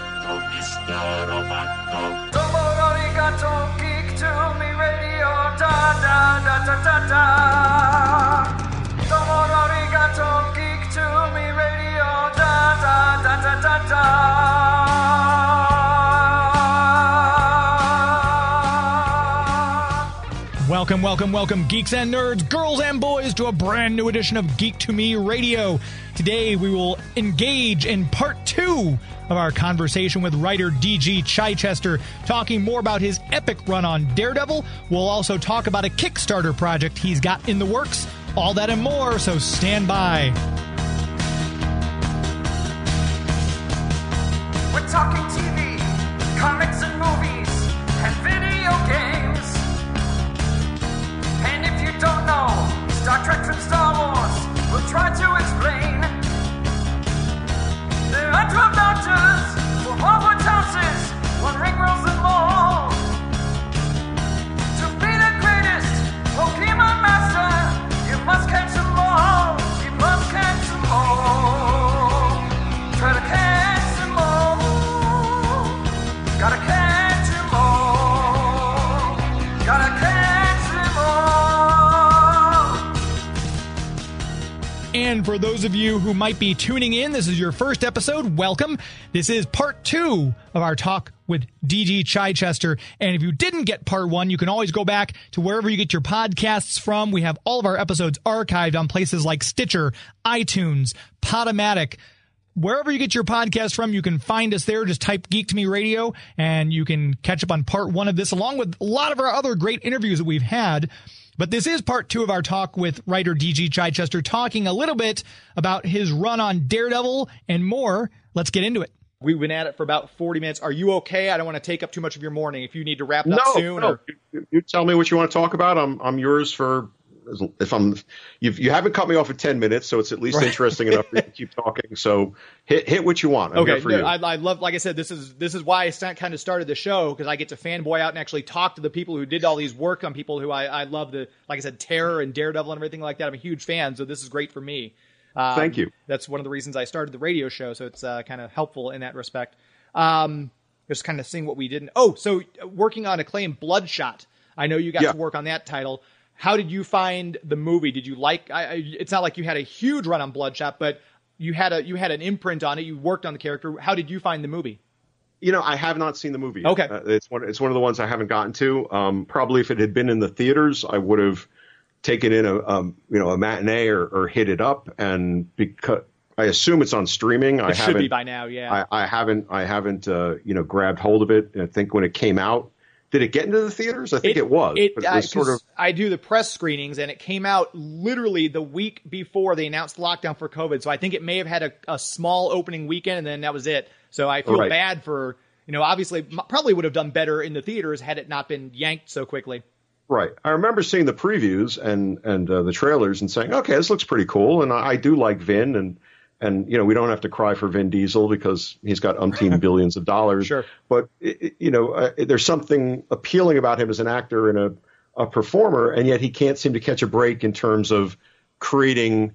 romanto, Mr. Romanto. Domo arigato, geek to me radio, da da da da da da. Domo arigato, geek to me radio, da da da da da da. Welcome, welcome, welcome, geeks and nerds, girls and boys, to a brand new edition of Geek to Me Radio. Today we will engage in part two of our conversation with writer DG Chichester, talking more about his epic run on Daredevil. We'll also talk about a Kickstarter project he's got in the works. All that and more, so stand by. We're talking TV, comics and movies, and video games. Don't know Star Trek from Star Wars, we'll try to explain. There are 12 doctors four Hogwarts houses, one ring rules them all. And for those of you who might be tuning in, this is your first episode. Welcome. This is part two of our talk with DG Chichester. And if you didn't get part one, you can always go back to wherever you get your podcasts from. We have all of our episodes archived on places like Stitcher, iTunes, Podomatic. Wherever you get your podcast from, you can find us there. Just type Geek to Me Radio and you can catch up on part one of this along with a lot of our other great interviews that we've had. But this is part two of our talk with writer DG Chichester, talking a little bit about his run on Daredevil and more. Let's get into it. We've been at it for about 40 minutes. Are you okay? I don't want to take up too much of your morning. If you need to wrap it up soon, no. or You, you tell me what you want to talk about. I'm I'm yours for if I'm you've, you haven't cut me off at ten minutes, so it's at least Right. interesting enough for you to keep talking. So hit hit what you want. I'm okay, for no, you. I, I love. Like I said, this is this is why I kind of started the show because I get to fanboy out and actually talk to the people who did all these work on people who I, I love. The like I said, Terror and Daredevil and everything like that. I'm a huge fan, so this is great for me. Um, Thank you. That's one of the reasons I started the radio show, so it's uh, kind of helpful in that respect. Um, just kind of seeing what we didn't. Oh, so working on Acclaim Bloodshot. I know you got Yeah. to work on that title. How did you find the movie? Did you like? I, I, it's not like you had a huge run on Bloodshot, but you had a you had an imprint on it. You worked on the character. How did you find the movie? you know, I have not seen the movie. Okay. Uh, it's one it's one of the ones I haven't gotten to. Um, probably if it had been in the theaters, I would have taken in a um, you know a matinee or, or hit it up. And because I assume it's on streaming, I It should haven't be by now. Yeah. I, I haven't I haven't uh, you know grabbed hold of it. I think when it came out, did it get into the theaters? I think it, was. It, but it I- was sort 'cause of I do the press screenings, and it came out literally the week before they announced lockdown for COVID. So I think it may have had a, a small opening weekend, and then that was it. So I feel Right. bad for you know. Obviously, probably would have done better in the theaters had it not been yanked so quickly. right. I remember seeing the previews and and uh, the trailers and saying, okay, this looks pretty cool, and I, I do like Vin and. And you know we don't have to cry for Vin Diesel because he's got umpteen billions of dollars. Sure. But you know uh, there's something appealing about him as an actor and a, a performer, and yet he can't seem to catch a break in terms of creating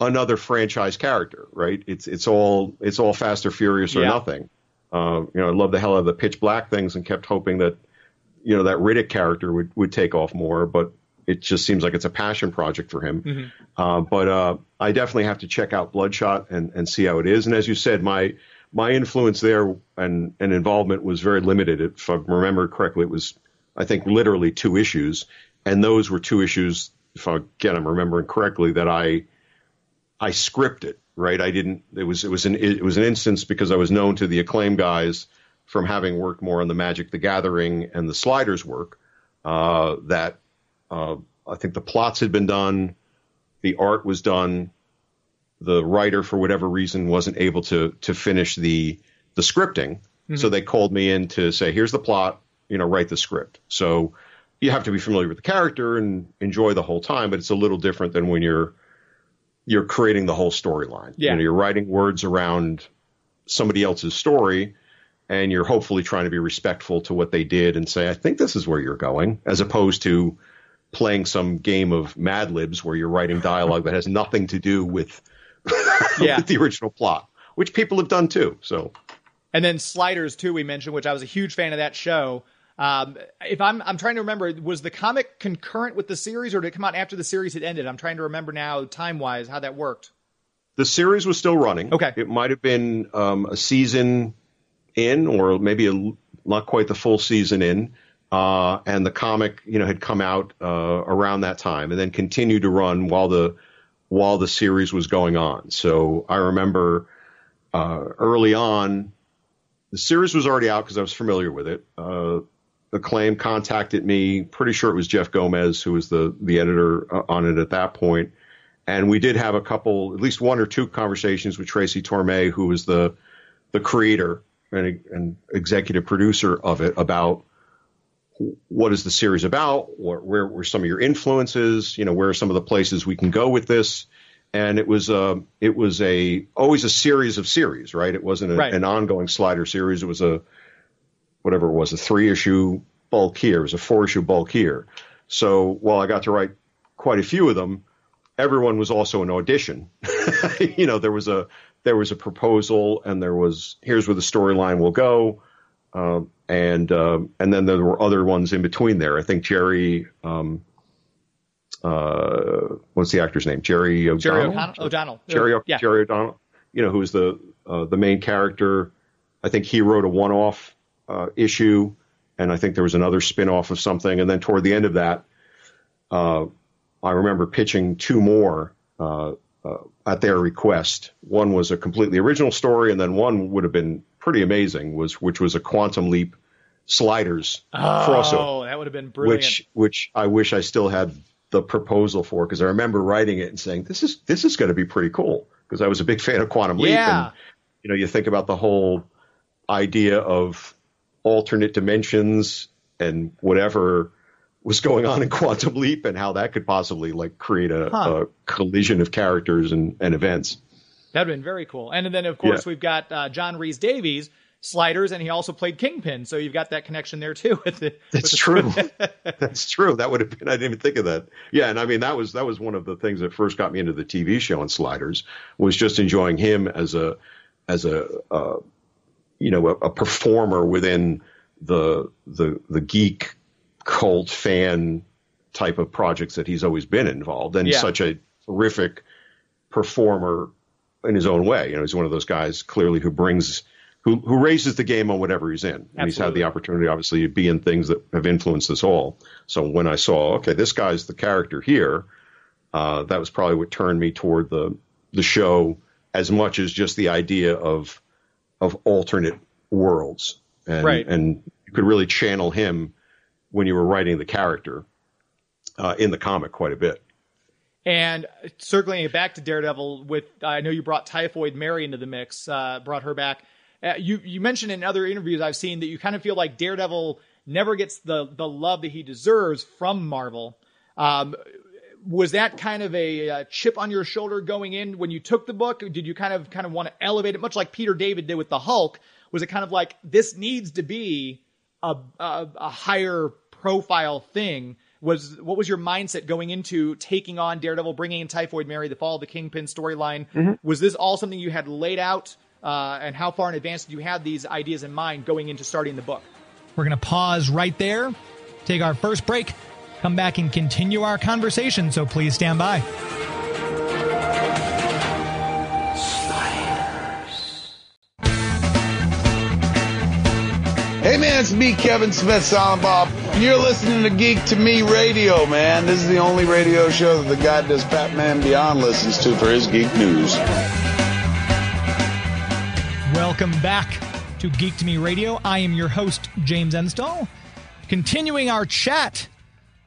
another franchise character. Right? It's it's all it's all Fast or Furious or Yeah. nothing. Uh, you know, I love the hell out of the Pitch Black things, and kept hoping that you know that Riddick character would would take off more, but it just seems like it's a passion project for him. Uh, but uh, I definitely have to check out Bloodshot and and see how it is. And as you said, my my influence there and and involvement was very limited. If I remember correctly, it was I think literally two issues, and those were two issues. If I, again I'm remembering correctly, that I I scripted right. I didn't. It was it was an it was an instance because I was known to the acclaim guys from having worked more on the Magic the Gathering and the Sliders work. Uh, that uh, I think the plots had been done, the art was done. The writer, for whatever reason, wasn't able to to finish the the scripting, so they called me in to say, "Here's the plot. You know, write the script." So you have to be familiar with the character and enjoy the whole time, but it's a little different than when you're you're creating the whole storyline. Yeah. You know, you're writing words around somebody else's story and you're hopefully trying to be respectful to what they did and say, I think this is where you're going, as opposed to playing some game of Mad Libs where you're writing dialogue that has nothing to do with, Yeah. with the original plot, which people have done too. So and then Sliders too. We mentioned, which I was a huge fan of that show. Um, if I'm, I'm trying to remember, was the comic concurrent with the series, or did it come out after the series had ended? I'm trying to remember now, time wise, how that worked. The series was still running. Okay. It might have been um, a season in, or maybe a, not quite the full season in. Uh, and the comic, you know, had come out uh, around that time, and then continued to run while the while the series was going on. So I remember uh, early on, the series was already out because I was familiar with it. Uh, Acclaim contacted me. Pretty sure it was Jeff Gomez who was the the editor uh, on it at that point. point, and we did have a couple, at least one or two conversations with Tracy Torme, who was the the creator and, and executive producer of it, about what is the series about? Where, where were some of your influences? You know, where are some of the places we can go with this? And it was a, it was a always a series of series, right? It wasn't a, Right. an ongoing slider series. It was a whatever it was, a three issue bulk here. It was a four issue bulk here. So while I got to write quite a few of them, everyone was also an audition. you know, there was a there was a proposal, and there was here's where the storyline will go, um, and um, and then there were other ones in between there. I think Jerry, um, uh, what's the actor's name? Jerry O'Donnell. Jerry O'Connell. O'Donnell. Jerry, O- yeah. Jerry O'Donnell, you know, who's the uh, the main character. I think he wrote a one-off uh, issue, and I think there was another spin-off of something. And then toward the end of that, uh, I remember pitching two more uh, uh, at their request. One was a completely original story, and then one would have been pretty amazing, was which was a Quantum Leap Sliders crossover Oh, that would have been brilliant. which which I wish I still had the proposal for because I remember writing it and saying this is this is going to be pretty cool because I was a big fan of Quantum Leap Yeah. and you know you think about the whole idea of alternate dimensions and whatever was going on in Quantum Leap and how that could possibly like create a, Huh. a collision of characters and, and events. That'd been very cool. And then, of course, Yeah. we've got uh, John Rhys-Davies, Sliders, and he also played Kingpin. So you've got that connection there too. With the, That's with the- true. That's true. That would have been. I didn't even think of that. Yeah, and I mean that was that was one of the things that first got me into the TV show on Sliders was just enjoying him as a as a uh, you know a, a performer within the the the geek cult fan type of projects that he's always been involved and Yeah. such a terrific performer in his own way. You know, he's one of those guys clearly who brings who who raises the game on whatever he's in. And he's had the opportunity obviously to be in things that have influenced us all. So when I saw, okay, this guy's the character here, uh, that was probably what turned me toward the the show as much as just the idea of of alternate worlds. And Right. and you could really channel him when you were writing the character uh, in the comic quite a bit. And circling it back to Daredevil, with I know you brought Typhoid Mary into the mix, uh, brought her back. Uh, you you mentioned in other interviews I've seen that you kind of feel like Daredevil never gets the the love that he deserves from Marvel. Um, was that kind of a, uh chip on your shoulder going in when you took the book? Did you kind of kind of want to elevate it, much like Peter David did with the Hulk? Was it kind of like this needs to be a a, a higher profile thing? Was what was your mindset going into taking on Daredevil, bringing in Typhoid Mary, the fall of the Kingpin storyline? Was this all something you had laid out, uh, and how far in advance did you have these ideas in mind going into starting the book? We're going to pause right there, take our first break, come back and continue our conversation, so please stand by. Hey man, it's me, Kevin Smith, Silent Bob. You're listening to Geek to Me Radio, man. This is the only radio show that the guy does Batman Beyond listens to for his geek news. Welcome back to Geek to Me Radio. I am your host, James Enstall. Continuing our chat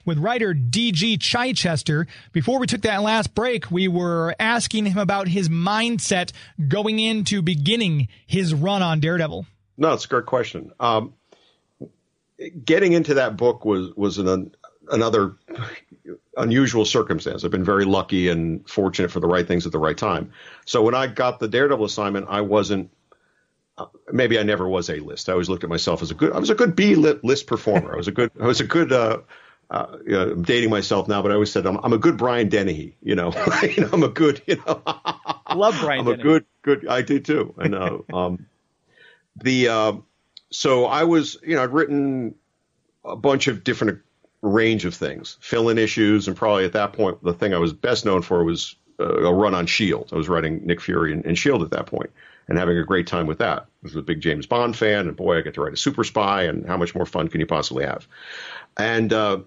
with writer D.G. Chichester. Before we took that last break, we were asking him about his mindset going into beginning his run on Daredevil. No, it's a great question. Um, getting into that book was was an another unusual circumstance. I've been very lucky and fortunate for the right things at the right time. So when I got the Daredevil assignment, I wasn't. Uh, maybe I never was a list. I always looked at myself as a good. I was a good B list performer. I was a good. I was a good. Uh, uh, you know, I'm dating myself now, but I always said I'm, I'm a good Brian Dennehy. You know, you know I'm a good. You know, Love Brian I'm a good, good. I do too. And uh, um, the uh, so I was you know I'd written a bunch of different range of things, fill in issues, and probably at that point the thing I was best known for was uh, a run on Shield. I was writing Nick Fury and, and Shield at that point and having a great time with that. I was a big James Bond fan, and boy, I get to write a super spy, and how much more fun can you possibly have? And uh,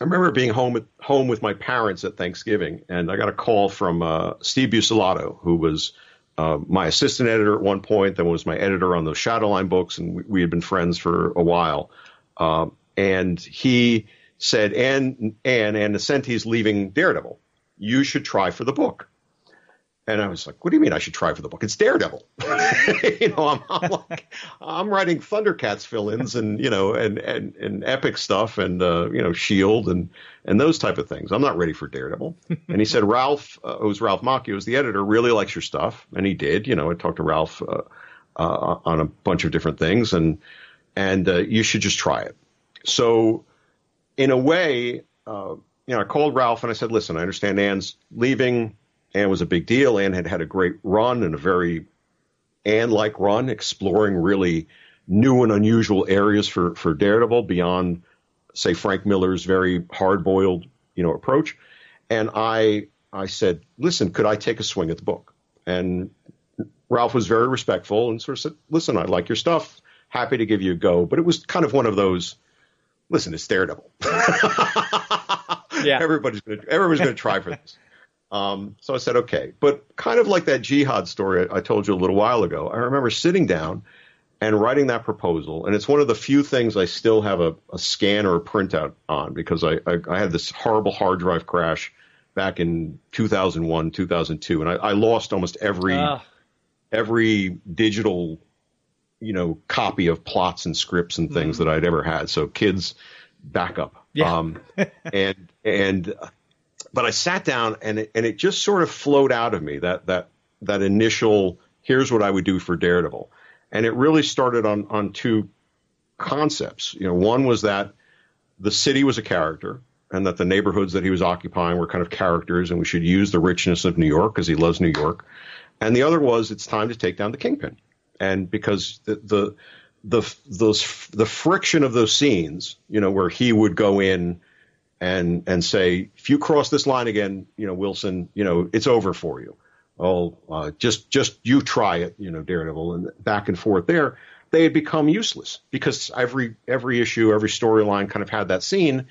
I remember being home at home with my parents at Thanksgiving, and I got a call from uh, Steve Buccellato, who was uh, my assistant editor at one point, then was my editor on those Shadowline books, and we, we had been friends for a while. Um, and he said, "Ann, Ann, Ann Nocenti's leaving Daredevil. You should try for the book." And I was like, "What do you mean I should try for the book? It's Daredevil." you know, I'm, I'm, like, I'm writing Thundercats fill-ins and you know, and and, and epic stuff and uh, you know, Shield and and those type of things. I'm not ready for Daredevil. and he said, "Ralph, uh, who's Ralph Macchio, who's the editor, really likes your stuff," and he did. You know, I talked to Ralph uh, uh, on a bunch of different things, and and uh, you should just try it. So, in a way, uh, you know, I called Ralph and I said, "Listen, I understand Ann's leaving." Ann was a big deal. and had had a great run and a very and like run, exploring really new and unusual areas for, for Daredevil beyond, say, Frank Miller's very hard boiled, you know, approach. And I I said, listen, could I take a swing at the book? And Ralph was very respectful and sort of said, listen, I like your stuff. Happy to give you a go. But it was kind of one of those, listen, it's Daredevil. yeah. Everybody's gonna everybody's gonna try for this. Um, so I said, okay. But kind of like that jihad story I told you a little while ago, I remember sitting down and writing that proposal. And it's one of the few things I still have a, a scan or a printout on because I, I, I, had this horrible hard drive crash back in 2001, 2002. And I, I lost almost every, uh. every digital, you know, copy of plots and scripts and things mm. that I'd ever had. So kids back up. Yeah. Um, and, and but I sat down and it, and it just sort of flowed out of me that that that initial here's what I would do for Daredevil, and it really started on on two concepts. You know, one was that the city was a character and that the neighborhoods that he was occupying were kind of characters and we should use the richness of New York because he loves New York. And the other was it's time to take down the kingpin. And because the, the the those the friction of those scenes, you know, where he would go in and and say, if you cross this line again, you know, Wilson, you know, it's over for you. Oh, uh, just just you try it, you know, Daredevil, and back and forth there. They had become useless because every every issue, every storyline kind of had that scene,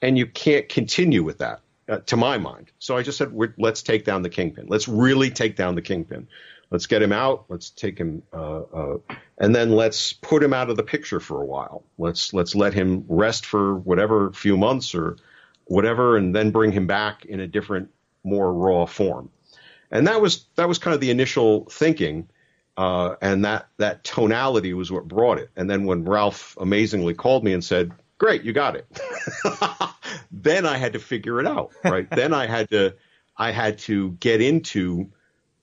and you can't continue with that, uh, to my mind. So I just said, let's take down the kingpin. Let's really take down the kingpin. Let's get him out. Let's take him, uh, uh, and then let's put him out of the picture for a while. Let's let's let him rest for whatever few months or whatever, and then bring him back in a different, more raw form. And that was that was kind of the initial thinking, uh, and that that tonality was what brought it. And then when Ralph amazingly called me and said, "Great, you got it," then I had to figure it out. Right? then I had to I had to get into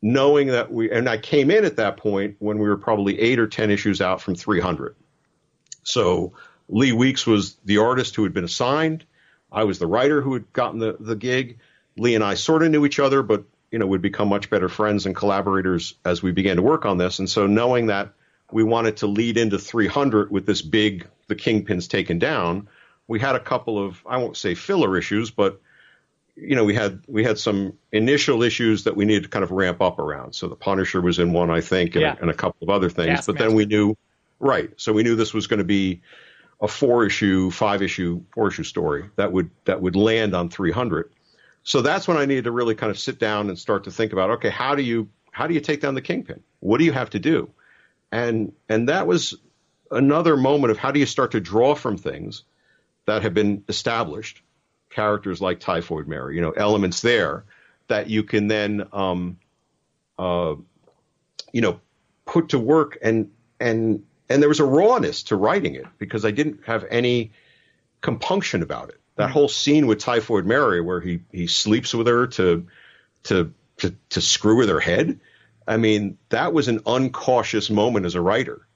knowing that we, and I came in at that point when we were probably eight or 10 issues out from 300. So Lee Weeks was the artist who had been assigned. I was the writer who had gotten the, the gig. Lee and I sort of knew each other, but, you know, we'd become much better friends and collaborators as we began to work on this. And so knowing that we wanted to lead into 300 with this big, the kingpins taken down, we had a couple of, I won't say filler issues, but you know, we had we had some initial issues that we needed to kind of ramp up around. So the Punisher was in one, I think, and, yeah. and a, couple of other things. but then we knew, right? So we knew this was going to be a four issue, five issue, four issue story that would that would land on 300. So that's when I needed to really kind of sit down and start to think about, okay, how do you how do you take down the kingpin? What do you have to do? And and that was another moment of how do you start to draw from things that have been established characters like Typhoid Mary, you know, elements there that you can then, um, uh, you know, put to work and and and there was a rawness to writing it because I didn't have any compunction about it. That mm-hmm. whole scene with Typhoid Mary where he he sleeps with her to to to, to screw with her head. I mean, that was an uncautious moment as a writer.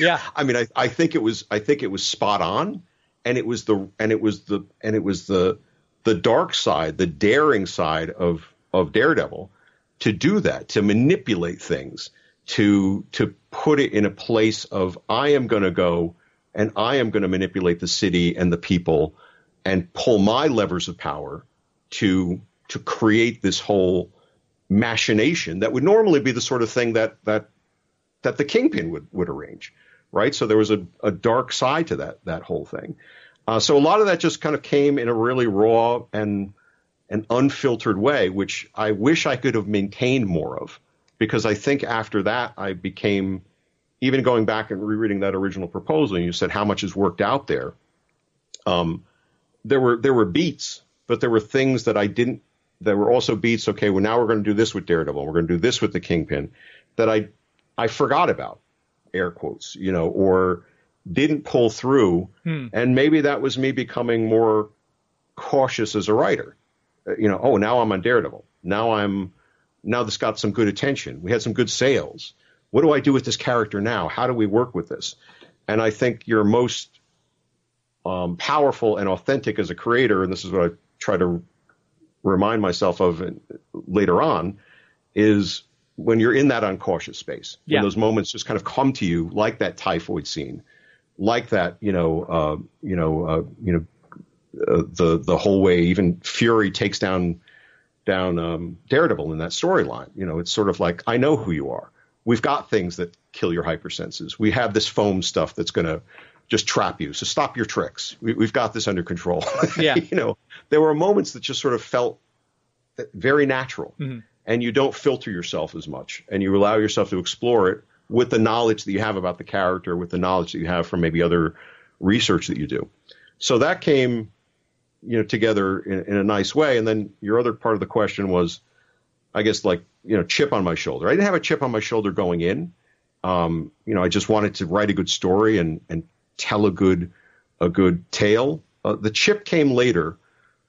yeah. I mean, I, I think it was I think it was spot on and it was the and it was the and it was the the dark side, the daring side of of Daredevil to do that, to manipulate things, to to put it in a place of I am going to go and I am going to manipulate the city and the people and pull my levers of power to to create this whole machination that would normally be the sort of thing that that that the kingpin would would arrange, right? So there was a, a dark side to that that whole thing. Uh, so a lot of that just kind of came in a really raw and an unfiltered way, which I wish I could have maintained more of, because I think after that I became even going back and rereading that original proposal. And you said how much is worked out there. Um, there were there were beats, but there were things that I didn't. There were also beats. Okay, well now we're going to do this with Daredevil. We're going to do this with the Kingpin. That I I forgot about, air quotes, you know, or didn't pull through. Hmm. And maybe that was me becoming more cautious as a writer. Uh, you know, oh, now I'm on Daredevil. Now I'm now this got some good attention. We had some good sales. What do I do with this character now? How do we work with this? And I think you're most um, powerful and authentic as a creator, and this is what I try to remind myself of later on, is when you're in that uncautious space, yeah. when those moments just kind of come to you, like that typhoid scene, like that, you know, uh, you know, uh, you know, uh, the the whole way even Fury takes down down um, Daredevil in that storyline. You know, it's sort of like I know who you are. We've got things that kill your hypersenses. We have this foam stuff that's going to just trap you. So stop your tricks. We, have got this under control. Yeah. you know, there were moments that just sort of felt very natural, mm-hmm. And you don't filter yourself as much, and you allow yourself to explore it with the knowledge that you have about the character, with the knowledge that you have from maybe other research that you do. So that came, you know, together in, in a nice way. And then your other part of the question was, I guess, like you know, chip on my shoulder. I didn't have a chip on my shoulder going in. Um, you know, I just wanted to write a good story and and tell a good a good tale. Uh, the chip came later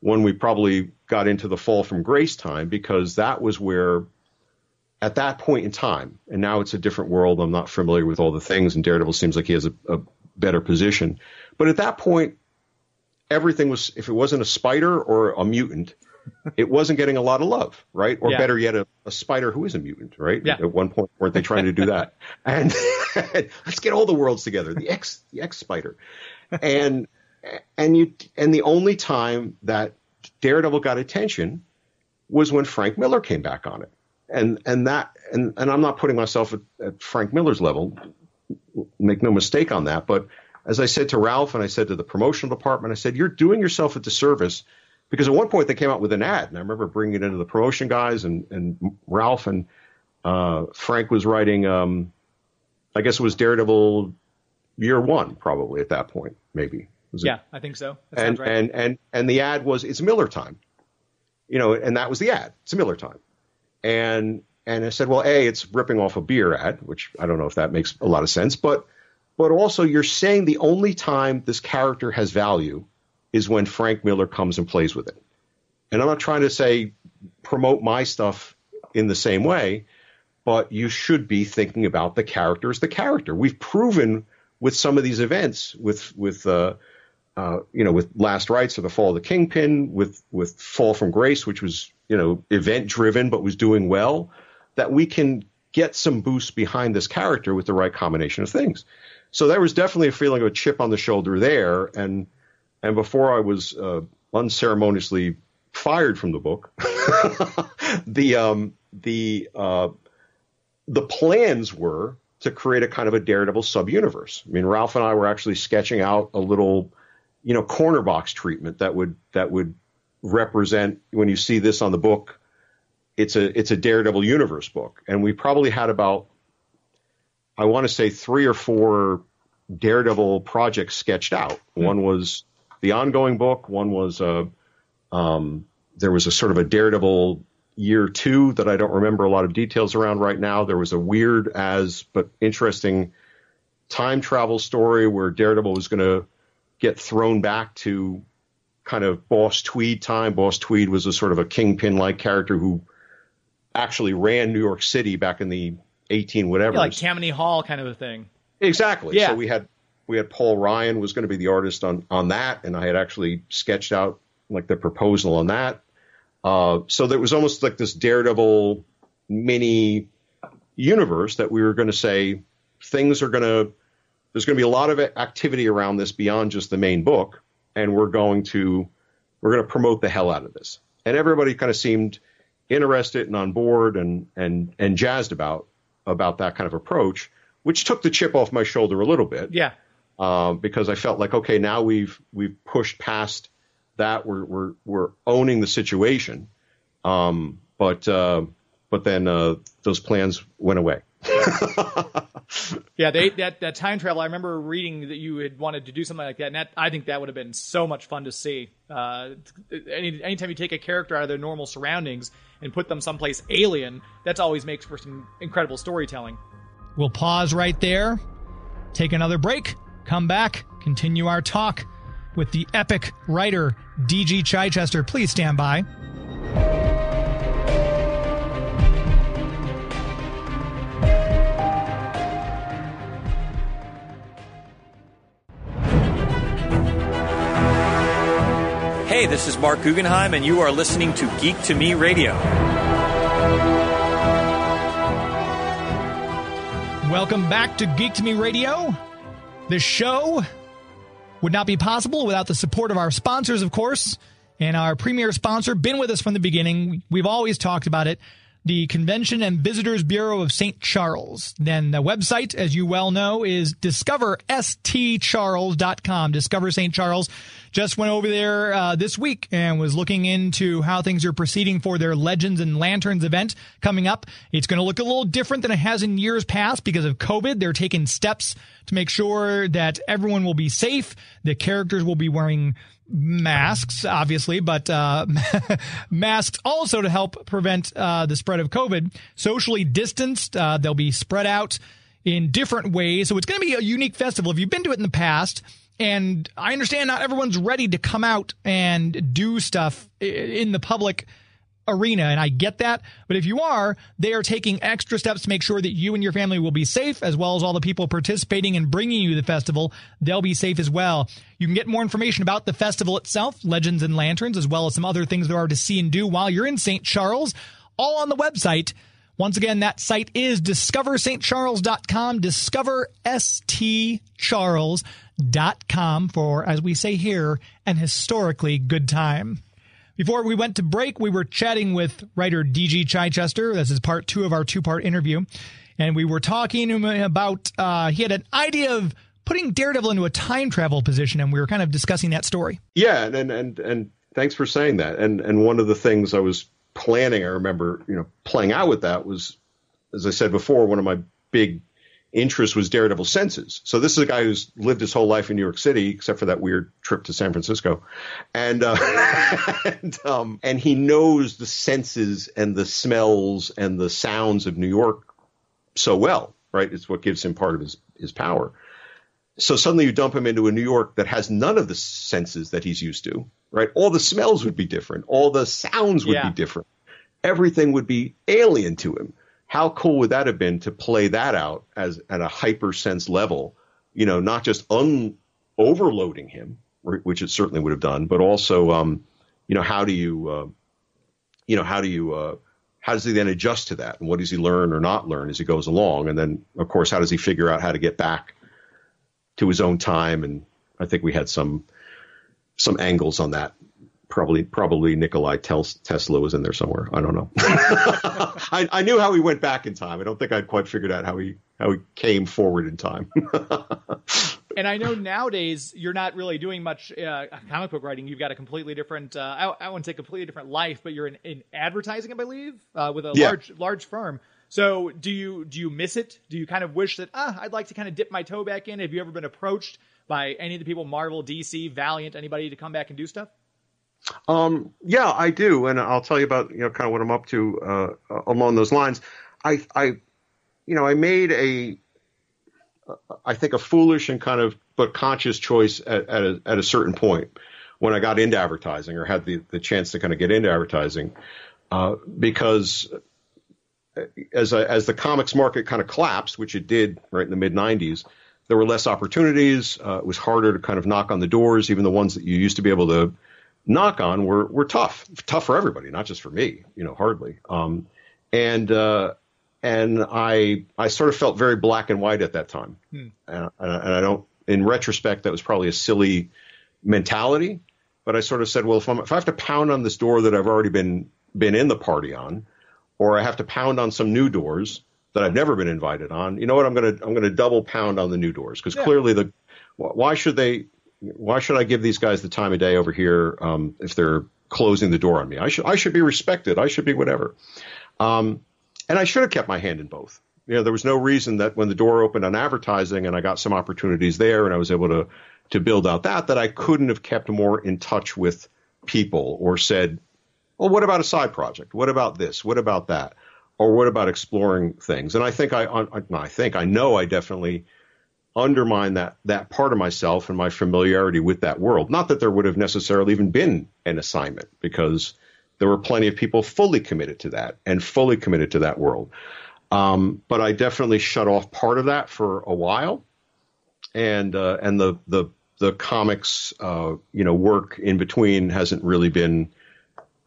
when we probably got into the fall from grace time because that was where at that point in time, and now it's a different world. I'm not familiar with all the things, and Daredevil seems like he has a, a better position. But at that point, everything was if it wasn't a spider or a mutant, it wasn't getting a lot of love, right? Or yeah. better yet, a, a, spider who is a mutant, right? Yeah. At one point, weren't they trying to do that? and let's get all the worlds together. The X, the X spider, and and you and the only time that Daredevil got attention was when Frank Miller came back on it, and and that and and I'm not putting myself at, at Frank Miller's level. Make no mistake on that, but as I said to Ralph and I said to the promotional department, I said, you're doing yourself a disservice because at one point they came out with an ad, and I remember bringing it into the promotion guys and and Ralph and uh, Frank was writing. Um, I guess it was Daredevil year one, probably at that point, maybe. Yeah, I think so. and right. and and and the ad was it's Miller time, you know, and that was the ad. It's Miller time, and and I said, well, a it's ripping off a beer ad, which I don't know if that makes a lot of sense, but but also you're saying the only time this character has value is when Frank Miller comes and plays with it. And I'm not trying to say promote my stuff in the same way, but you should be thinking about the character as the character. We've proven with some of these events, with with uh, uh, you know, with Last Rites or the Fall of the Kingpin, with with Fall from Grace, which was you know event driven but was doing well, that we can get some boost behind this character with the right combination of things. So there was definitely a feeling of a chip on the shoulder there, and and before I was uh, unceremoniously fired from the book, the um, the uh, the plans were to create a kind of a Daredevil sub-universe. I mean, Ralph and I were actually sketching out a little, you know, corner box treatment that would that would represent when you see this on the book. It's a it's a Daredevil universe book, and we probably had about I want to say three or four Daredevil projects sketched out. Mm-hmm. One was the ongoing book. One was a, um, there was a sort of a Daredevil year two that I don't remember a lot of details around right now. There was a weird as but interesting time travel story where Daredevil was going to get thrown back to kind of Boss Tweed time. Boss Tweed was a sort of a kingpin like character who actually ran New York City back in the 18 whatever. Yeah, like Tammany Hall kind of a thing. Exactly. Yeah. So we had we had Paul Ryan was going to be the artist on on that, and I had actually sketched out like the proposal on that. Uh, so there was almost like this Daredevil mini, universe that we were going to say things are going to there's going to be a lot of activity around this beyond just the main book, and we're going to we're going to promote the hell out of this. And everybody kind of seemed interested and on board and and and jazzed about about that kind of approach, which took the chip off my shoulder a little bit. Yeah. Um, because I felt like okay, now we've we've pushed past that. We're we're we're owning the situation. Um, but uh, but then uh, those plans went away. yeah, they that that time travel. I remember reading that you had wanted to do something like that, and that, I think that would have been so much fun to see. Uh, any anytime you take a character out of their normal surroundings and put them someplace alien, that always makes for some incredible storytelling. We'll pause right there, take another break, come back, continue our talk with the epic writer D.G. Chichester. Please stand by. Hey, this is Marc Guggenheim, and you are listening to Geek to Me Radio. Welcome back to Geek to Me Radio. The show would not be possible without the support of our sponsors, of course, and our premier sponsor, been with us from the beginning. We've always talked about it the Convention and Visitors Bureau of St. Charles. Then the website, as you well know, is discoverstcharles.com. Discover St. Charles just went over there uh, this week and was looking into how things are proceeding for their Legends and Lanterns event coming up. It's going to look a little different than it has in years past because of COVID. They're taking steps to make sure that everyone will be safe. The characters will be wearing masks, obviously, but uh, masks also to help prevent uh, the spread of COVID. Socially distanced, uh, they'll be spread out in different ways. So it's going to be a unique festival. If you've been to it in the past, and I understand not everyone's ready to come out and do stuff in the public arena, and I get that. But if you are, they are taking extra steps to make sure that you and your family will be safe, as well as all the people participating and bringing you the festival. They'll be safe as well. You can get more information about the festival itself, Legends and Lanterns, as well as some other things there are to see and do while you're in St. Charles, all on the website. Once again, that site is discoverstcharles.com, discoverstcharles.com for, as we say here, an historically good time. Before we went to break, we were chatting with writer D.G. Chichester. This is part two of our two part interview. And we were talking about, uh, he had an idea of putting Daredevil into a time travel position, and we were kind of discussing that story. Yeah, and and and thanks for saying that. And and one of the things I was planning, I remember, you know, playing out with that was, as I said before, one of my big interest was Daredevil senses. So this is a guy who's lived his whole life in New York City, except for that weird trip to San Francisco, and uh, and, um, and he knows the senses and the smells and the sounds of New York so well. Right, it's what gives him part of his his power. So suddenly you dump him into a New York that has none of the senses that he's used to. Right, all the smells would be different, all the sounds would Yeah. be different, everything would be alien to him how cool would that have been to play that out as at a hypersense level you know not just un overloading him which it certainly would have done but also um you know how do you uh, you know how do you uh how does he then adjust to that? And what does he learn or not learn as he goes along? And then of course how does he figure out how to get back to his own time? And i think we had some some angles on that probably probably Nikolai Tesla was in there somewhere. I don't know. I, I knew how he went back in time. I don't think I'd quite figured out how he how he came forward in time. And I know nowadays you're not really doing much uh, comic book writing. You've got a completely different, uh, I, I wouldn't say completely different life, but you're in, in advertising, I believe, uh, with a Yeah. large large firm. So do you do you miss it? Do you kind of wish that ah, I'd like to kind of dip my toe back in? Have you ever been approached by any of the people, Marvel, DC, Valiant, anybody to come back and do stuff? Um, yeah, I do, and I'll tell you about you know kind of what I'm up to uh, along those lines. I, I, you know, I made a, I think a foolish and kind of but conscious choice at, at a at a certain point when I got into advertising or had the the chance to kind of get into advertising, uh, because as a, as the comics market kind of collapsed, which it did right in the mid '90s, there were less opportunities. Uh, it was harder to kind of knock on the doors, even the ones that you used to be able to knock on were were tough, tough for everybody, not just for me, you know, hardly. Um, and uh, and I I sort of felt very black and white at that time, hmm. and, and I don't. In retrospect, that was probably a silly mentality, but I sort of said, well, if, if i have to pound on this door that I've already been been in the party on, or I have to pound on some new doors that I've never been invited on, you know what? I'm gonna I'm gonna double pound on the new doors because yeah. clearly the why should they why should I give these guys the time of day over here um, if they're closing the door on me? I should I should be respected. I should be whatever. Um, and I should have kept my hand in both. You know, there was no reason that when the door opened on advertising and I got some opportunities there and I was able to to build out that that I couldn't have kept more in touch with people or said, well, what about a side project? What about this? What about that? Or what about exploring things? And I think I, I, I think I know I definitely undermine that that part of myself and my familiarity with that world. Not that there would have necessarily even been an assignment, because there were plenty of people fully committed to that and fully committed to that world. Um, but I definitely shut off part of that for a while, and uh, and the the the comics uh, you know work in between hasn't really been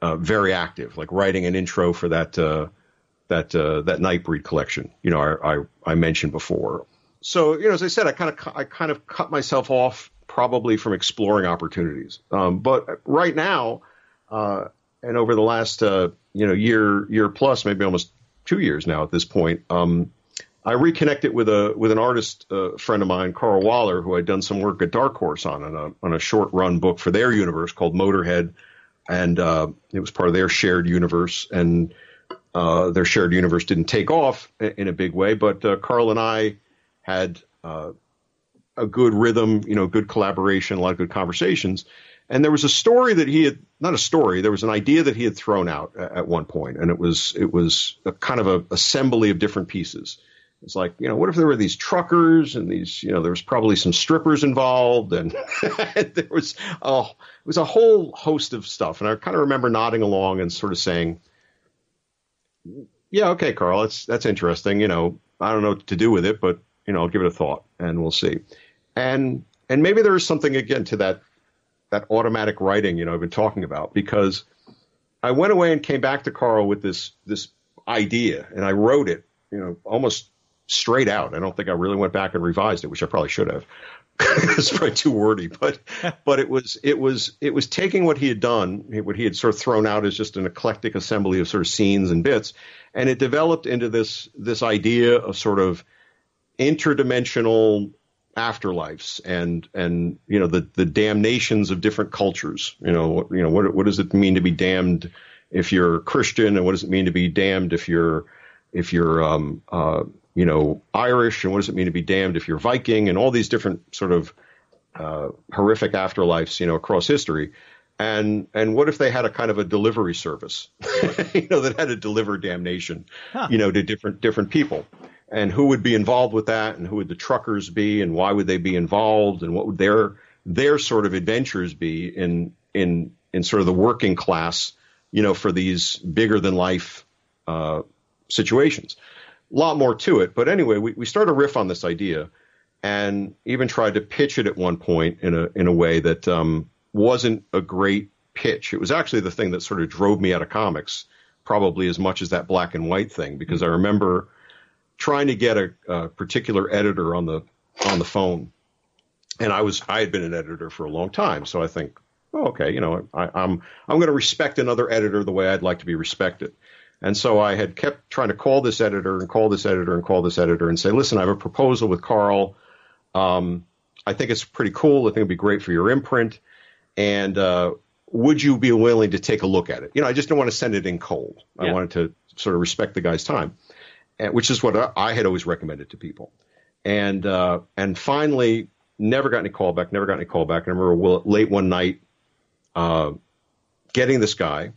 uh, very active. Like writing an intro for that uh, that uh, that Nightbreed collection, you know, I, I I mentioned before, so you know, as I said, I kind of I kind of cut myself off probably from exploring opportunities. Um, but right now, uh, and over the last uh, you know year year plus, maybe almost two years now at this point, um, I reconnected with a with an artist uh, friend of mine, Carl Waller, who I'd done some work at Dark Horse on on a, on a short run book for their universe called Motorhead, and uh, it was part of their shared universe and. Uh, their shared universe didn't take off in a big way, but uh, Carl and I had uh, a good rhythm, you know, good collaboration, a lot of good conversations. And there was a story that he had, not a story, there was an idea that he had thrown out at one point, and it was it was a kind of a assembly of different pieces. It's like, you know, what if there were these truckers and these, you know, there was probably some strippers involved, and there was oh, it was a whole host of stuff. And I kind of remember nodding along and sort of saying, "Yeah, okay, Carl, that's that's interesting. You know, I don't know what to do with it, but you know, I'll give it a thought and we'll see. And and maybe there is something again to that that automatic writing, you know, I've been talking about because I went away and came back to Carl with this this idea and I wrote it, you know, almost straight out. I don't think I really went back and revised it, which I probably should have. it's probably too wordy, but but it was it was it was taking what he had done, what he had sort of thrown out as just an eclectic assembly of sort of scenes and bits, and it developed into this this idea of sort of interdimensional afterlives and and you know the the damnations of different cultures. You know you know what what does it mean to be damned if you're Christian, and what does it mean to be damned if you're if you're um, uh, you know Irish, and what does it mean to be damned if you're Viking, and all these different sort of uh, horrific afterlives, you know, across history. And and what if they had a kind of a delivery service, you know, that had to deliver damnation, huh. you know, to different different people and who would be involved with that and who would the truckers be and why would they be involved and what would their their sort of adventures be in in in sort of the working class you know for these bigger than life uh, situations. A lot more to it but anyway we, we started a riff on this idea and even tried to pitch it at one point in a in a way that um, wasn't a great pitch. It was actually the thing that sort of drove me out of comics probably as much as that black and white thing because i remember trying to get a, a particular editor on the on the phone, and I was I had been an editor for a long time, so I think, oh, okay, you know, I, I'm I'm going to respect another editor the way I'd like to be respected. And so I had kept trying to call this editor and call this editor and call this editor and say, listen, I have a proposal with Carl. Um, I think it's pretty cool. I think it'd be great for your imprint. And uh, would you be willing to take a look at it? You know, I just don't want to send it in cold. I wanted to sort of respect the guy's time which is what I had always recommended to people. And uh, and finally, never got any callback. Never got any callback. And I remember late one night, uh, getting this guy,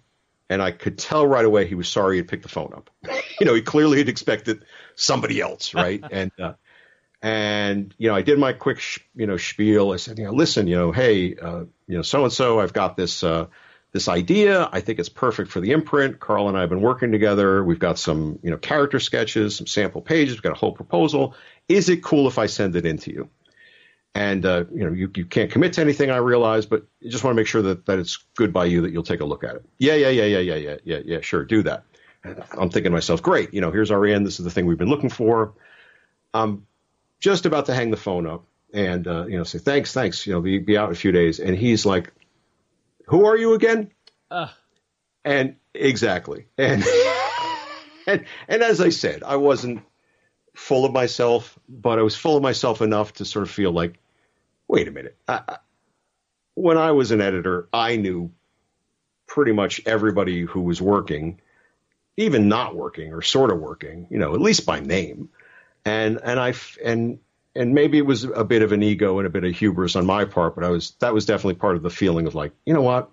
and I could tell right away he was sorry he'd picked the phone up. you know, he clearly had expected somebody else, right? and uh, and you know, I did my quick, sh- you know, spiel. I said, you know, listen, you know, hey, uh, you know, so and so, I've got this uh, this idea. I think it's perfect for the imprint. Carl and I have been working together. We've got some, you know, character sketches, some sample pages. We've got a whole proposal. Is it cool if I send it in to you? And uh, you know, you, you can't commit to anything, I realize, but you just want to make sure that, that it's good by you that you'll take a look at it. Yeah, yeah, yeah, yeah, yeah, yeah, yeah, yeah. Sure, do that. I'm thinking to myself, great, you know, here's our end. This is the thing we've been looking for. I'm just about to hang the phone up and, uh, you know, say, thanks, thanks, you know, be, be out in a few days. And he's like, who are you again? Uh. And exactly. And, and, and as I said, I wasn't full of myself, but I was full of myself enough to sort of feel like, wait a minute. I, I, when I was an editor, I knew pretty much everybody who was working, even not working or sort of working, you know, at least by name. And and I and and maybe it was a bit of an ego and a bit of hubris on my part, but I was that was definitely part of the feeling of like, you know what,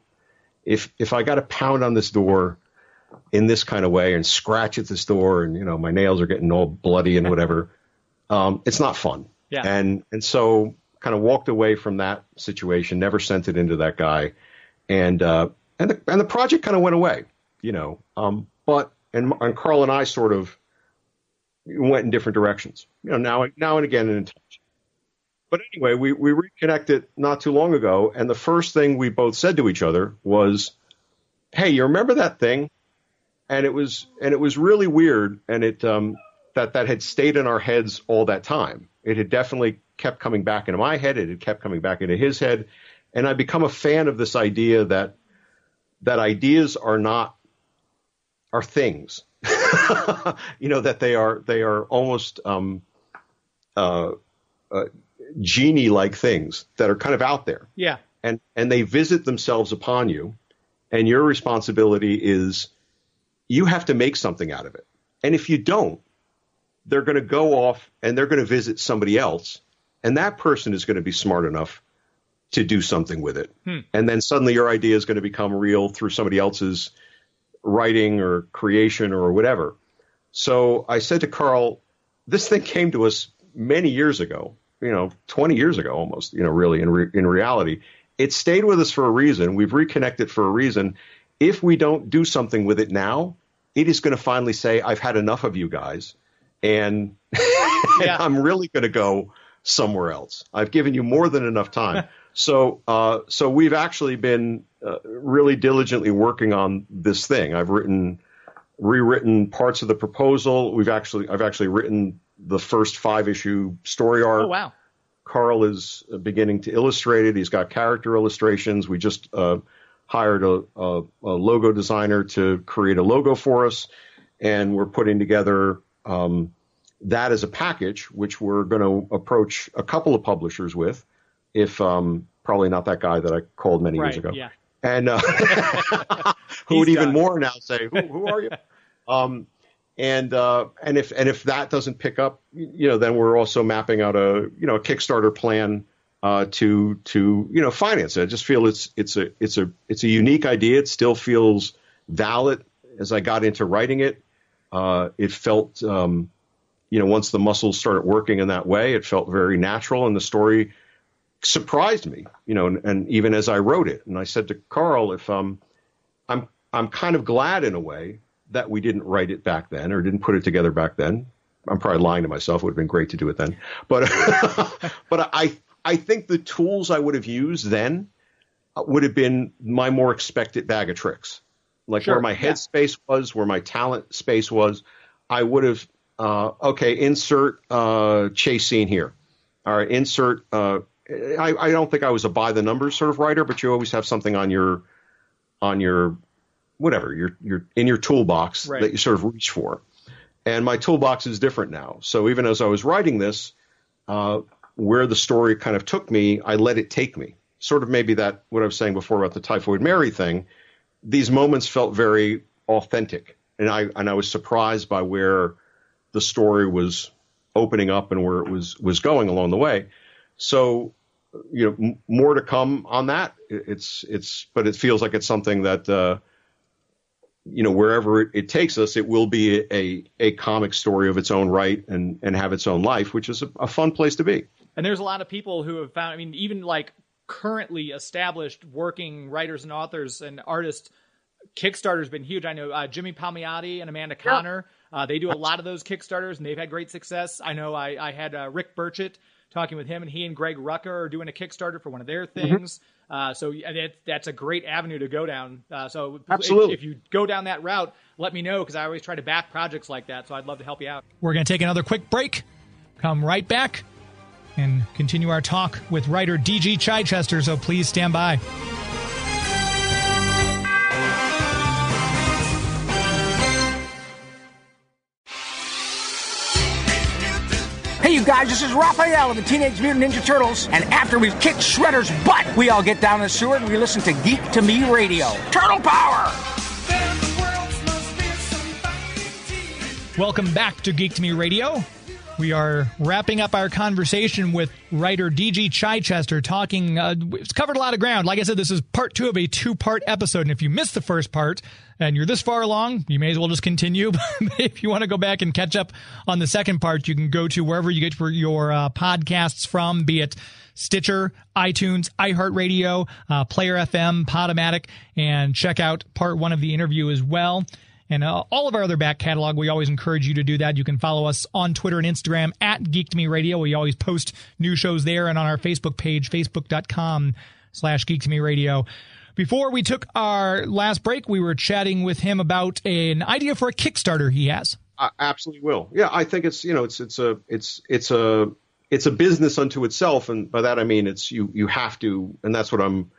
if if I got to pound on this door in this kind of way and scratch at this door and you know my nails are getting all bloody and whatever, um, it's not fun. Yeah. And and so kind of walked away from that situation, never sent it into that guy, and uh, and the and the project kind of went away, you know. Um, but and and Carl and I sort of went in different directions, you know. Now now and again in touch. But anyway, we we reconnected not too long ago, and the first thing we both said to each other was, "Hey, you remember that thing?" And it was and it was really weird, and it um, that that had stayed in our heads all that time. It had definitely kept coming back into my head. It had kept coming back into his head, and I'd become a fan of this idea that that ideas are not are things. you know that they are they are almost um, uh, uh, genie like things that are kind of out there. Yeah. And and they visit themselves upon you, and your responsibility is you have to make something out of it. And if you don't, they're going to go off and they're going to visit somebody else, and that person is going to be smart enough to do something with it. Hmm. And then suddenly your idea is going to become real through somebody else's writing or creation or whatever. So I said to Carl, this thing came to us many years ago, you know, 20 years ago almost, you know, really in, re- in reality. It stayed with us for a reason. We've reconnected for a reason. If we don't do something with it now, it is going to finally say, I've had enough of you guys. And, and I'm really going to go somewhere else. I've given you more than enough time. So, uh, so we've actually been uh, really diligently working on this thing. I've written, rewritten parts of the proposal. We've actually, I've actually written the first five issue story arc. Oh wow! Carl is beginning to illustrate it. He's got character illustrations. We just uh, hired a, a, a, logo designer to create a logo for us, and we're putting together um, that as a package, which we're going to approach a couple of publishers with, if um, probably not that guy that I called many right, years ago. Yeah. And uh, who would even more now say, "Who, who are you?" um, and uh, and if and if that doesn't pick up, you know, then we're also mapping out a you know a Kickstarter plan uh, to to you know finance it. I just feel it's it's a it's a it's a unique idea. It still feels valid as I got into writing it. Uh, it felt um, you know once the muscles started working in that way, it felt very natural, and the story surprised me. You know, and, and even as I wrote it, and I said to Carl, if um, I'm I'm kind of glad in a way that we didn't write it back then or didn't put it together back then. I'm probably lying to myself. It would have been great to do it then. But but I I think the tools I would have used then would have been my more expected bag of tricks. Like Sure, where my headspace was, where my talent space was, I would have uh, okay, insert uh, chase scene here. All right, insert uh, I, I don't think I was a by the numbers sort of writer, but you always have something on your on your whatever you're you're in your toolbox Right. that you sort of reach for. And my toolbox is different now. So even as I was writing this, uh, where the story kind of took me, I let it take me. Sort of maybe that what I was saying before about the Typhoid Mary thing. These moments felt very authentic, and I and I was surprised by where the story was opening up and where it was was going along the way. So you know more to come on that. It's it's but it feels like it's something that. Uh, you know, wherever it, it takes us, it will be a, a, a comic story of its own right and, and have its own life, which is a, a fun place to be. And there's a lot of people who have found. I mean, even like currently established working writers and authors and artists. Kickstarter's been huge. I know uh, Jimmy Palmiotti and Amanda Conner. Uh, they do a lot of those Kickstarters, and they've had great success. I know I, I had uh, Rick Burchett talking with him, and he and Greg Rucka are doing a Kickstarter for one of their Mm-hmm. things. Uh, so that, that's a great avenue to go down. Uh, so if- if, you go down that route, let me know because I always try to back projects like that. So I'd love to help you out. We're going to take another quick break, come right back, and continue our talk with writer DG Chichester. So please stand by. Guys, this is Raphael of the Teenage Mutant Ninja Turtles. And after we've kicked Shredder's butt, we all get down in the sewer and we listen to Geek to Me Radio. Turtle Power! Welcome back to Geek to Me Radio. We are wrapping up our conversation with writer DG Chichester talking. Uh, it's covered a lot of ground. Like I said, this is part two of a two part episode. And if you missed the first part and you're this far along, you may as well just continue. But if you want to go back and catch up on the second part, you can go to wherever you get your uh, podcasts from, be it Stitcher, iTunes, iHeartRadio, uh, Player FM, Podomatic, and check out part one of the interview as well. And uh, all of our other back catalog, we always encourage you to do that. You can follow us on Twitter and Instagram at Geek to Me Radio. We always post new shows there and on our Facebook page, facebook.com slash Geek to Me Radio. Before we took our last break, we were chatting with him about an idea for a Kickstarter he has. I absolutely will. Yeah, I think it's you know it's it's a it's it's a it's a business unto itself, and by that I mean it's you you have to, and that's what I'm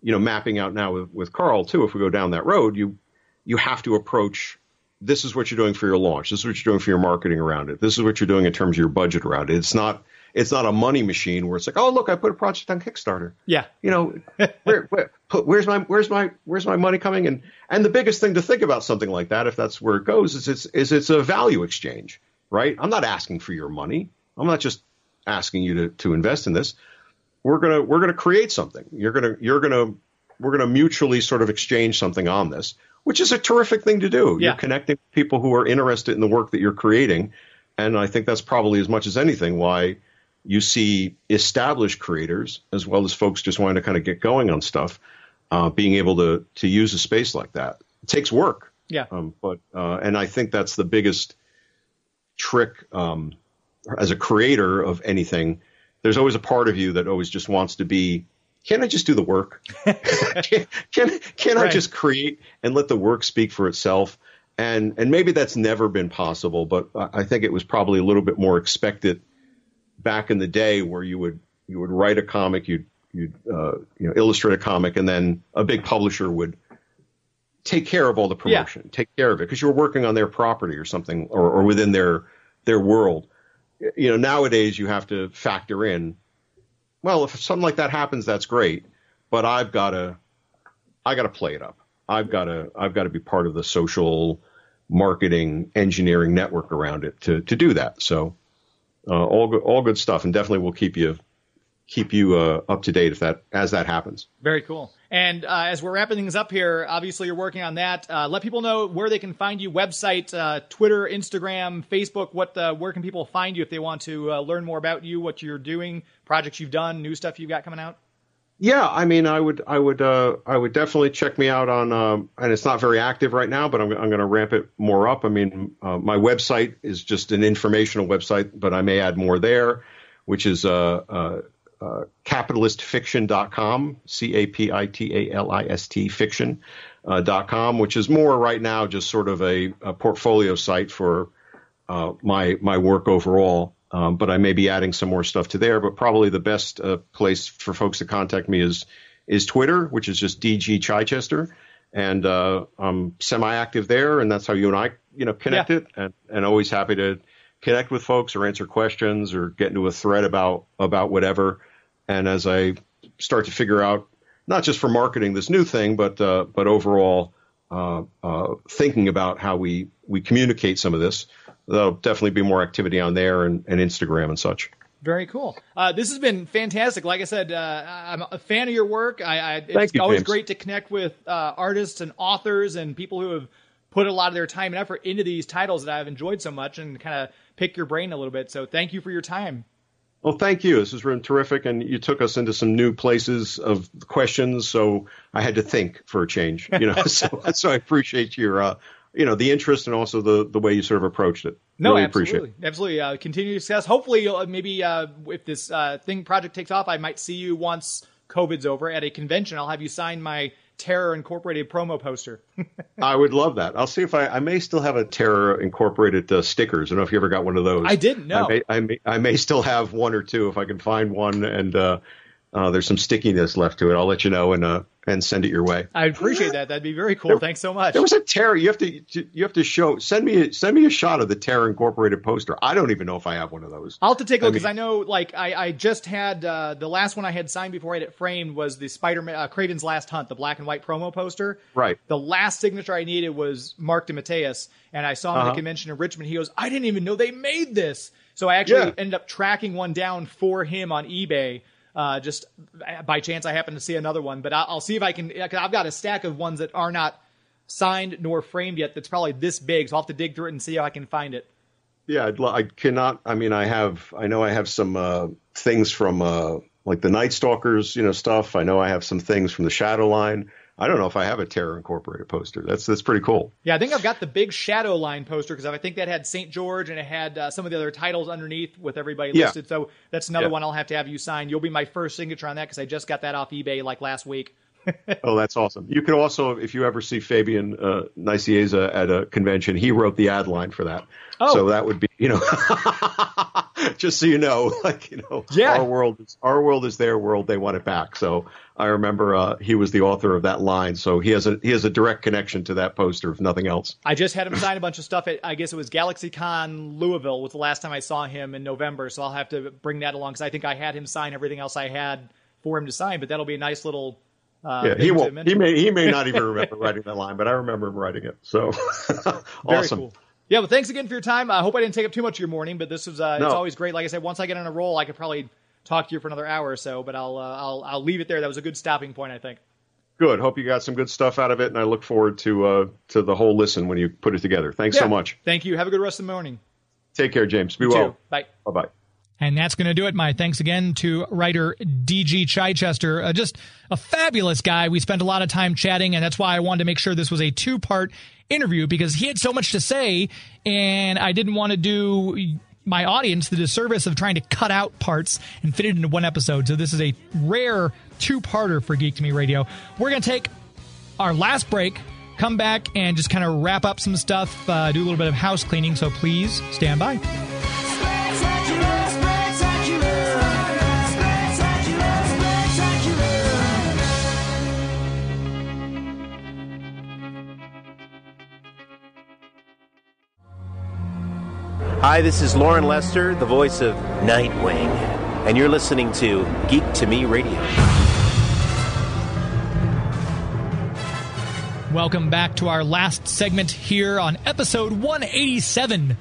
you know mapping out now with with Carl too. If we go down that road, you you have to approach. This is what you're doing for your launch. This is what you're doing for your marketing around it. This is what you're doing in terms of your budget around it. It's not it's not a money machine where it's like, oh look, I put a project on Kickstarter Yeah. you know, where, where, put- where's my where's my where's my money coming? And and the biggest thing to think about something like that, if that's where it goes, is it's is it's a value exchange, right? I'm not asking for your money. I'm not just asking you to to invest in this. We're gonna we're gonna create something. You're gonna you're gonna we're gonna mutually sort of exchange something on this, which is a terrific thing to do. Yeah. You're connecting with people who are interested in the work that you're creating, and I think that's probably as much as anything why you see established creators as well as folks just wanting to kind of get going on stuff, uh, being able to to use a space like that. It takes work, Yeah. um, but uh, and I think that's the biggest trick um, as a creator of anything. There's always a part of you that always just wants to be. Can I just do the work? can can, can I just create and let the work speak for itself? And and maybe that's never been possible, but I think it was probably a little bit more expected back in the day where you would you would write a comic, you'd you'd uh, you know illustrate a comic, and then a big publisher would take care of all the Yeah. promotion, take care of it because you were working on their property or something, or, or within their their world. You know, nowadays you have to factor in. Well, if something like that happens, that's great, but I've got to I got to play it up. I've got to I've got to be part of the social marketing engineering network around it to to do that. So uh, all good all good stuff, and definitely we'll keep you keep you uh, up to date if that as that happens. Very cool. And uh, as we're wrapping things up here, obviously you're working on that. Uh, let people know where they can find you: website, uh, Twitter, Instagram, Facebook. What? Where can people find you if they want to uh, learn more about you, what you're doing, projects you've done, new stuff you've got coming out? Yeah, I mean, I would, I would, uh, I would definitely check me out on, um, and it's not very active right now, but I'm, I'm going to ramp it more up. I mean, uh, my website is just an informational website, but I may add more there, which is uh, uh, capitalistfiction.com, c a p i t a l i s t fiction uh, dot com, which is more right now just sort of a, a portfolio site for uh, my my work overall. Um, but I may be adding some more stuff to there. But probably the best uh, place for folks to contact me is is Twitter, which is just DG Chichester, and uh, I'm semi-active there, and that's how you and I, you know, connected, and and always happy to connect with folks or answer questions or get into a thread about about whatever. And as I start to figure out, not just for marketing this new thing, but uh, but overall uh, uh, thinking about how we we communicate some of this, there'll definitely be more activity on there and, and Instagram and such. Very cool. Uh, this has been fantastic. Like I said, uh, I'm a fan of your work. I, I, it's you, always James. great to connect with uh, artists and authors and people who have put a lot of their time and effort into these titles that I've enjoyed so much and kind of pick your brain a little bit. So thank you for your time. Well, thank you. This has been terrific, and you took us into some new places of questions. So I had to think for a change, you know. so, so I appreciate your uh, you know the interest and also the the way you sort of approached it. No, really absolutely, appreciate it. absolutely. Uh, continue success. Hopefully, uh, maybe uh, if this uh, thing project takes off, I might see you once COVID's over at a convention. I'll have you sign my Terror Incorporated promo poster. I would love that. I'll see if I I may still have a Terror Incorporated uh, stickers. I don't know if you ever got one of those. I didn't know. I may, I may I may still have one or two if I can find one and. uh uh, there's some stickiness left to it. I'll let you know and uh, and send it your way. I appreciate that. That'd be very cool. Thanks so much. There was a Terror. You have to you have to show send me send me a shot of the Terror Incorporated poster. I don't even know if I have one of those. I'll have to take a look because mean- I know, like, I, I just had uh, the last one I had signed before I had it framed was the Spider-Man uh, Kraven's Last Hunt, the black and white promo poster. Right. The last signature I needed was Marc DeMatteis, and I saw him at Uh-huh. a convention in Richmond. He goes, "I didn't even know they made this." So I actually Yeah. ended up tracking one down for him on eBay. Uh, just by chance, I happen to see another one, but I'll, I'll see if I can. 'cause I've got a stack of ones that are not signed nor framed yet. That's probably this big, so I'll have to dig through it and see if I can find it. Yeah, I'd, I cannot. I mean, I have. I know I have some uh, things from uh, like the Nightstalkers, you know, stuff. I know I have some things from the Shadowline. I don't know if I have a Terror Incorporated poster. That's that's pretty cool. Yeah, I think I've got the big Shadowline poster because I think that had St. George and it had uh, some of the other titles underneath with everybody Yeah. listed. So that's another Yeah. one I'll have to have you sign. You'll be my first signature on that because I just got that off eBay like last week. Oh, that's awesome. You could also, if you ever see Fabian uh, Nicieza at a convention, he wrote the ad line for that. Oh. So that would be, you know, just so you know, like you know, Yeah. our world is our world is their world. They want it back. So I remember uh, he was the author of that line. So he has a he has a direct connection to that poster, if nothing else. I just had him sign a bunch of stuff at, I guess it was GalaxyCon Louisville was the last time I saw him in November. So I'll have to bring that along because I think I had him sign everything else I had for him to sign. But that'll be a nice little. Uh, Yeah, he won't. He may he may not even remember writing that line, but I remember him writing it. So awesome. cool. Yeah, well, thanks again for your time. I hope I didn't take up too much of your morning, but this was uh, No. it's always great. Like I said, once I get on a roll, I could probably talk to you for another hour or so. But I'll uh, I'll I'll leave it there. That was a good stopping point, I think. Good. Hope you got some good stuff out of it, and I look forward to uh, to the whole listen when you put it together. Thanks so much. Thank you. Have a good rest of the morning. Take care, James. Be You well. too. Bye. Bye bye. And that's going to do it. My thanks again to writer D.G. Chichester. Uh, just a fabulous guy. We spent a lot of time chatting, and that's why I wanted to make sure this was a two part interview because he had so much to say, and I didn't want to do my audience the disservice of trying to cut out parts and fit it into one episode. So this is a rare two parter for Geek to Me Radio. We're to take our last break, come back, and just kind of wrap up some stuff, uh, do a little bit of house cleaning. So please stand by. Hi, this is Loren Lester, the voice of Nightwing, and you're listening to Geek to Me Radio. Welcome back to our last segment here on episode 187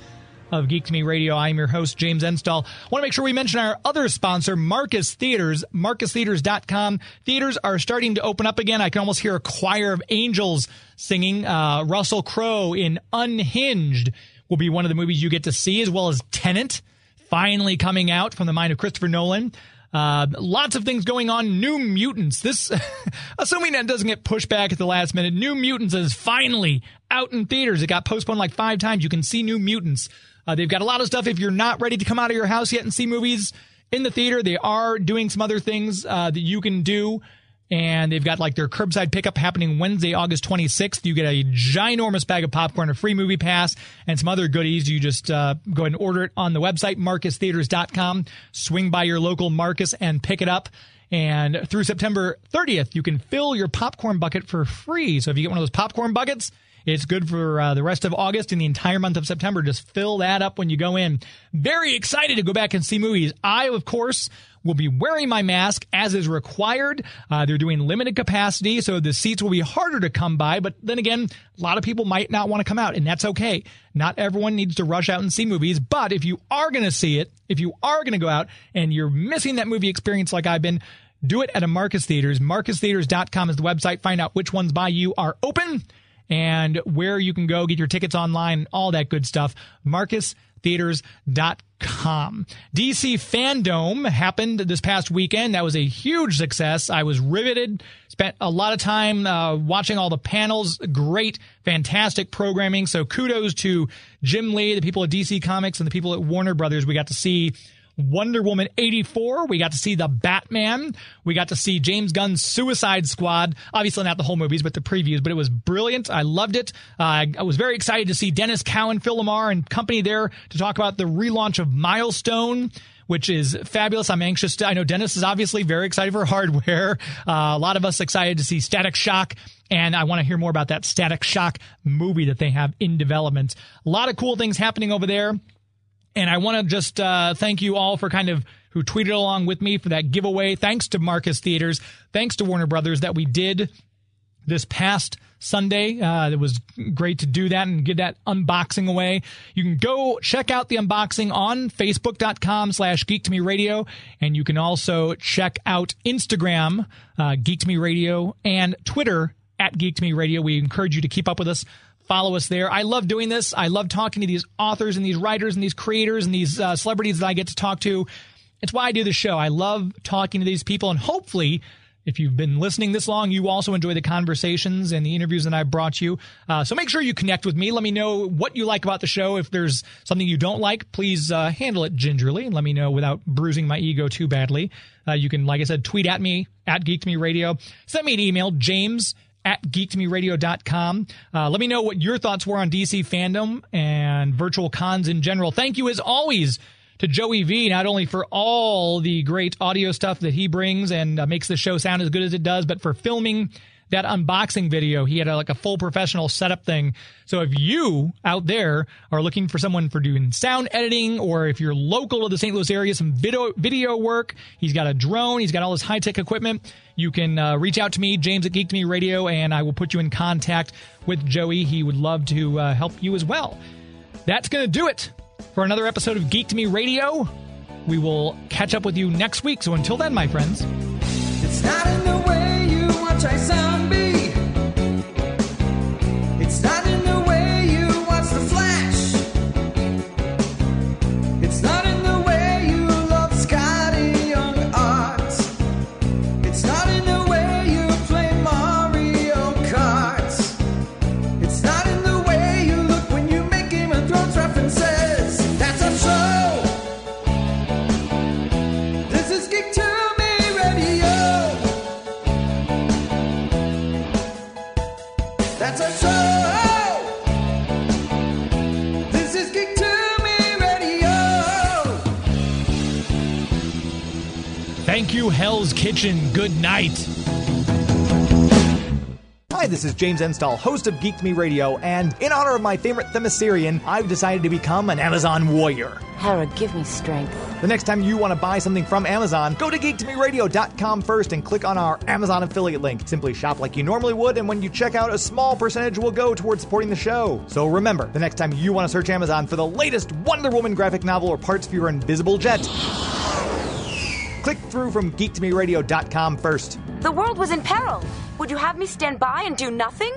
of Geek to Me Radio. I'm your host, James Enstall. I want to make sure we mention our other sponsor, Marcus Theatres, marcustheatres.com. Theaters are starting to open up again. I can almost hear a choir of angels singing. Uh, Russell Crowe in Unhinged will be one of the movies you get to see, as well as Tenet, finally coming out from the mind of Christopher Nolan. Uh, lots of things going on. New Mutants. This, assuming that doesn't get pushed back at the last minute, New Mutants is finally out in theaters. It got postponed like five times. You can see New Mutants. Uh, they've got a lot of stuff. If you're not ready to come out of your house yet and see movies in the theater, they are doing some other things uh, that you can do. And they've got like their curbside pickup happening Wednesday, August 26th. You get a ginormous bag of popcorn, a free movie pass, and some other goodies. You just uh, go ahead and order it on the website, marcustheatres.com. Swing by your local Marcus and pick it up. And through September 30th, you can fill your popcorn bucket for free. So if you get one of those popcorn buckets, it's good for uh, the rest of August and the entire month of September. Just fill that up when you go in. Very excited to go back and see movies. I, of course, will be wearing my mask as is required. Uh, they're doing limited capacity, so the seats will be harder to come by. But then again, a lot of people might not want to come out, and that's okay. Not everyone needs to rush out and see movies. But if you are going to see it, if you are going to go out and you're missing that movie experience like I've been, do it at a Marcus Theatres. MarcusTheatres.com is the website. Find out which ones by you are open and where you can go get your tickets online, all that good stuff. MarcusTheatres.com. DC FanDome happened this past weekend. That was a huge success. I was riveted. Spent a lot of time uh, watching all the panels. Great, fantastic programming. So kudos to Jim Lee, the people at DC Comics, and the people at Warner Brothers. We got to see Wonder Woman 84. We got to see the Batman. We got to see James Gunn's Suicide Squad. Obviously not the whole movies, but the previews, but it was brilliant. I loved it. Uh, I was very excited to see Denys Cowan, Phil LaMarr and company there to talk about the relaunch of Milestone which is fabulous. I'm anxious to, I know Dennis is obviously very excited for hardware. Uh, a lot of us excited to see Static Shock, and I want to hear more about that Static Shock movie that they have in development. A lot of cool things happening over there. And I want to just uh, thank you all for kind of who tweeted along with me for that giveaway. Thanks to Marcus Theatres. Thanks to Warner Brothers that we did this past Sunday. Uh, it was great to do that and give that unboxing away. You can go check out the unboxing on facebook.com slash geek to me radio. And you can also check out Instagram, uh, geek to me radio and Twitter at geek to me radio. We encourage you to keep up with us follow us there. I love doing this. I love talking to these authors and these writers and these creators and these uh, celebrities that I get to talk to. It's why I do the show. I love talking to these people, and hopefully, if you've been listening this long, you also enjoy the conversations and the interviews that I brought you. Uh, so make sure you connect with me. Let me know what you like about the show. If there's something you don't like, please uh, handle it gingerly and let me know without bruising my ego too badly. Uh, you can, like I said, tweet at me at Geek Me Radio. Send me an email, James at geektomeradio.com. Uh, let me know what your thoughts were on DC FanDome and virtual cons in general. Thank you as always to Joey V, not only for all the great audio stuff that he brings and uh, makes the show sound as good as it does, but for filming that unboxing video. He had a, like a full professional setup thing. So if you out there are looking for someone for doing sound editing, or if you're local to the St. Louis area, some video video work, he's got a drone, he's got all this high tech equipment. You can uh, reach out to me, James at Geek to Me Radio, and I will put you in contact with Joey. He would love to uh, help you as well. That's going to do it for another episode of Geek to Me Radio. We will catch up with you next week. So until then, my friends. It's not in the way you watch I sound you, Hell's Kitchen. Good night. Hi, this is James Enstall, host of Geek to Me Radio, and in honor of my favorite Themyscirian, I've decided to become an Amazon warrior. Hera, give me strength. The next time you want to buy something from Amazon, go to geektomeradio.com first and click on our Amazon affiliate link. Simply shop like you normally would, and when you check out, a small percentage will go towards supporting the show. So remember, the next time you want to search Amazon for the latest Wonder Woman graphic novel or parts for your invisible jet, click through from geektomeradio.com first. The world was in peril. Would you have me stand by and do nothing?